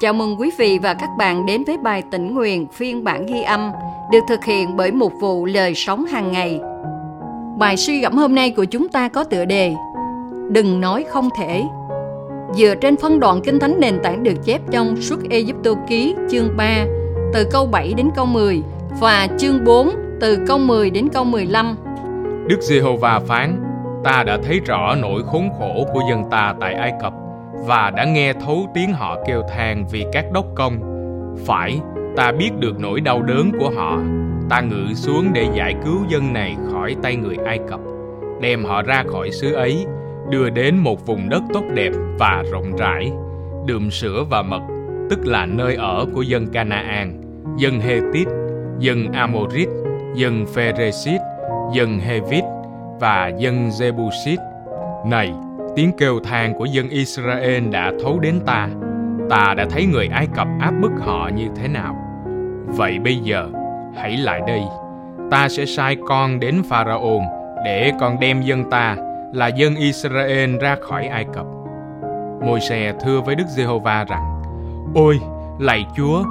Chào mừng quý vị và các bạn đến với bài tĩnh nguyện phiên bản ghi âm, được thực hiện bởi một vụ lời sống hàng ngày. Bài suy gẫm hôm nay của chúng ta có tựa đề Đừng nói không thể. Dựa trên phân đoạn kinh thánh nền tảng được chép trong suốt Egypto ký, chương 3 từ câu 7 đến câu 10 và chương 4 từ câu 10 đến câu 15. Đức Giê-hô-va phán: Ta đã thấy rõ nỗi khốn khổ của dân ta tại Ai Cập và đã nghe thấu tiếng họ kêu than vì các đốc công. Phải, ta biết được nỗi đau đớn của họ. Ta ngự xuống để giải cứu dân này khỏi tay người Ai Cập, đem họ ra khỏi xứ ấy, đưa đến một vùng đất tốt đẹp và rộng rãi, đượm sữa và mật, tức là nơi ở của dân Canaan, dân Hethit, dân Amorit, dân Pheresit, dân Hevit và dân Jebusit. Này, tiếng kêu than của dân Israel đã thấu đến ta. Ta đã thấy người Ai Cập áp bức họ như thế nào. Vậy bây giờ, hãy lại đây. Ta sẽ sai con đến Pharaon để con đem dân ta là dân Israel ra khỏi Ai Cập. Môi xe thưa với Đức Giê-hô-va rằng: Ôi, lạy Chúa,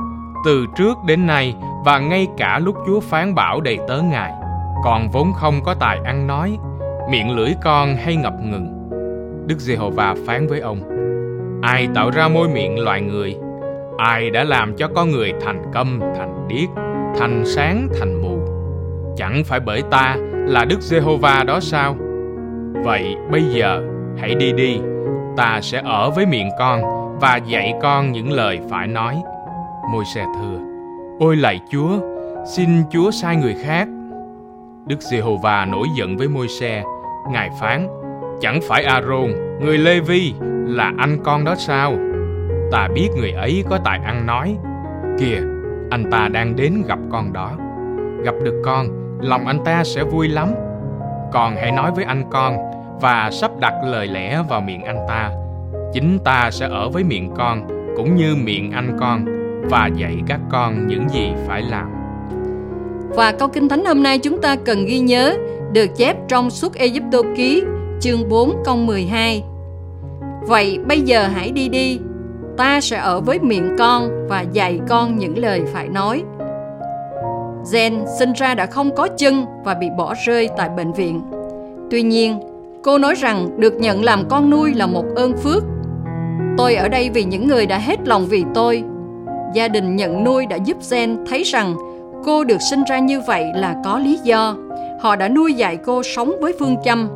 từ trước đến nay và ngay cả lúc Chúa phán bảo đầy tớ Ngài, con vốn không có tài ăn nói, miệng lưỡi con hay ngập ngừng Đức Giê-hô-va phán với ông: Ai tạo ra môi miệng loài người? Ai đã làm cho con người thành câm, thành điếc, thành sáng, thành mù? Chẳng phải bởi ta là Đức Giê-hô-va đó sao? Vậy bây giờ hãy đi đi, ta sẽ ở với miệng con và dạy con những lời phải nói. Môi xe thưa: Ôi lạy Chúa, xin Chúa sai người khác. Đức Giê-hô-va nổi giận với môi xe, ngài phán: Chẳng phải Aaron, người Lê Vi, là anh con đó sao? Ta biết người ấy có tài ăn nói. Kìa, anh ta đang đến gặp con đó. Gặp được con, lòng anh ta sẽ vui lắm. còn hãy nói với anh con và sắp đặt lời lẽ vào miệng anh ta. Chính ta sẽ ở với miệng con cũng như miệng anh con và dạy các con những gì phải làm. Và câu kinh thánh hôm nay chúng ta cần ghi nhớ được chép trong suốt Egypto ký chương 4 câu 12 Vậy bây giờ hãy đi đi. Ta sẽ ở với miệng con Và dạy con những lời phải nói. Jen sinh ra đã không có chân Và bị bỏ rơi tại bệnh viện. Tuy nhiên, Cô nói rằng được nhận làm con nuôi là một ơn phước. Tôi ở đây vì những người đã hết lòng vì tôi. Gia đình nhận nuôi đã giúp Jen thấy rằng Cô được sinh ra như vậy là có lý do. Họ đã nuôi dạy cô sống với phương châm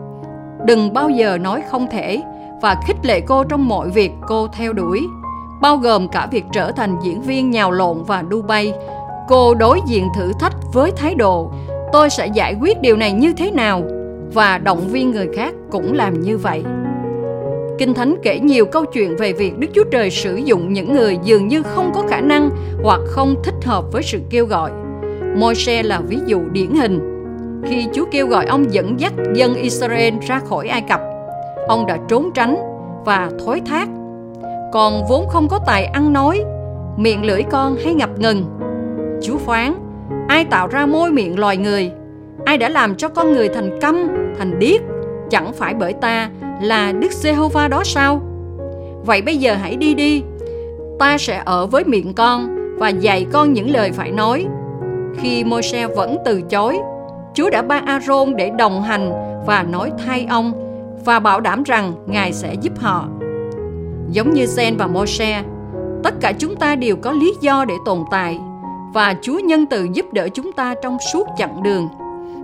đừng bao giờ nói không thể và khích lệ cô trong mọi việc cô theo đuổi, bao gồm cả việc trở thành diễn viên nhào lộn và đu bay. Cô đối diện thử thách với thái độ tôi sẽ giải quyết điều này như thế nào và động viên người khác cũng làm như vậy. Kinh Thánh kể nhiều câu chuyện về việc Đức Chúa Trời sử dụng những người dường như không có khả năng hoặc không thích hợp với sự kêu gọi. Môi-se là ví dụ điển hình khi Chúa kêu gọi ông dẫn dắt dân Israel ra khỏi Ai Cập. Ông đã trốn tránh và thối thác. Còn vốn không có tài ăn nói, miệng lưỡi con hay ngập ngừng. Chúa phán, ai tạo ra môi miệng loài người? Ai đã làm cho con người thành câm, thành điếc? Chẳng phải bởi ta là Đức Giê-hô-va đó sao? Vậy bây giờ hãy đi đi. Ta sẽ ở với miệng con và dạy con những lời phải nói. Khi Môi-se vẫn từ chối, Chúa đã ban Aaron để đồng hành và nói thay ông và bảo đảm rằng Ngài sẽ giúp họ. Giống như Zen và Moshe, tất cả chúng ta đều có lý do để tồn tại và Chúa nhân từ giúp đỡ chúng ta trong suốt chặng đường.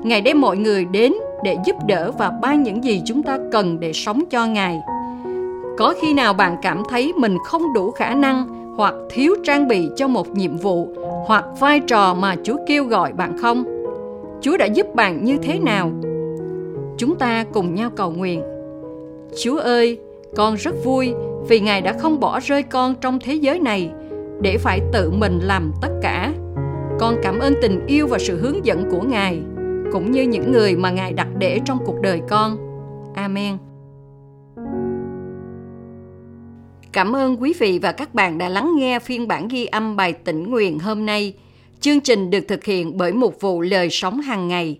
Ngài đem mọi người đến để giúp đỡ và ban những gì chúng ta cần để sống cho Ngài. Có khi nào bạn cảm thấy mình không đủ khả năng hoặc thiếu trang bị cho một nhiệm vụ hoặc vai trò mà Chúa kêu gọi bạn không? Chúa đã giúp bạn như thế nào? Chúng ta cùng nhau cầu nguyện. Chúa ơi, con rất vui vì Ngài đã không bỏ rơi con trong thế giới này để phải tự mình làm tất cả. Con cảm ơn tình yêu và sự hướng dẫn của Ngài, cũng như những người mà Ngài đặt để trong cuộc đời con. Amen. Cảm ơn quý vị và các bạn đã lắng nghe phiên bản ghi âm bài tỉnh nguyện hôm nay – Chương trình được thực hiện bởi một vụ lời sống hàng ngày.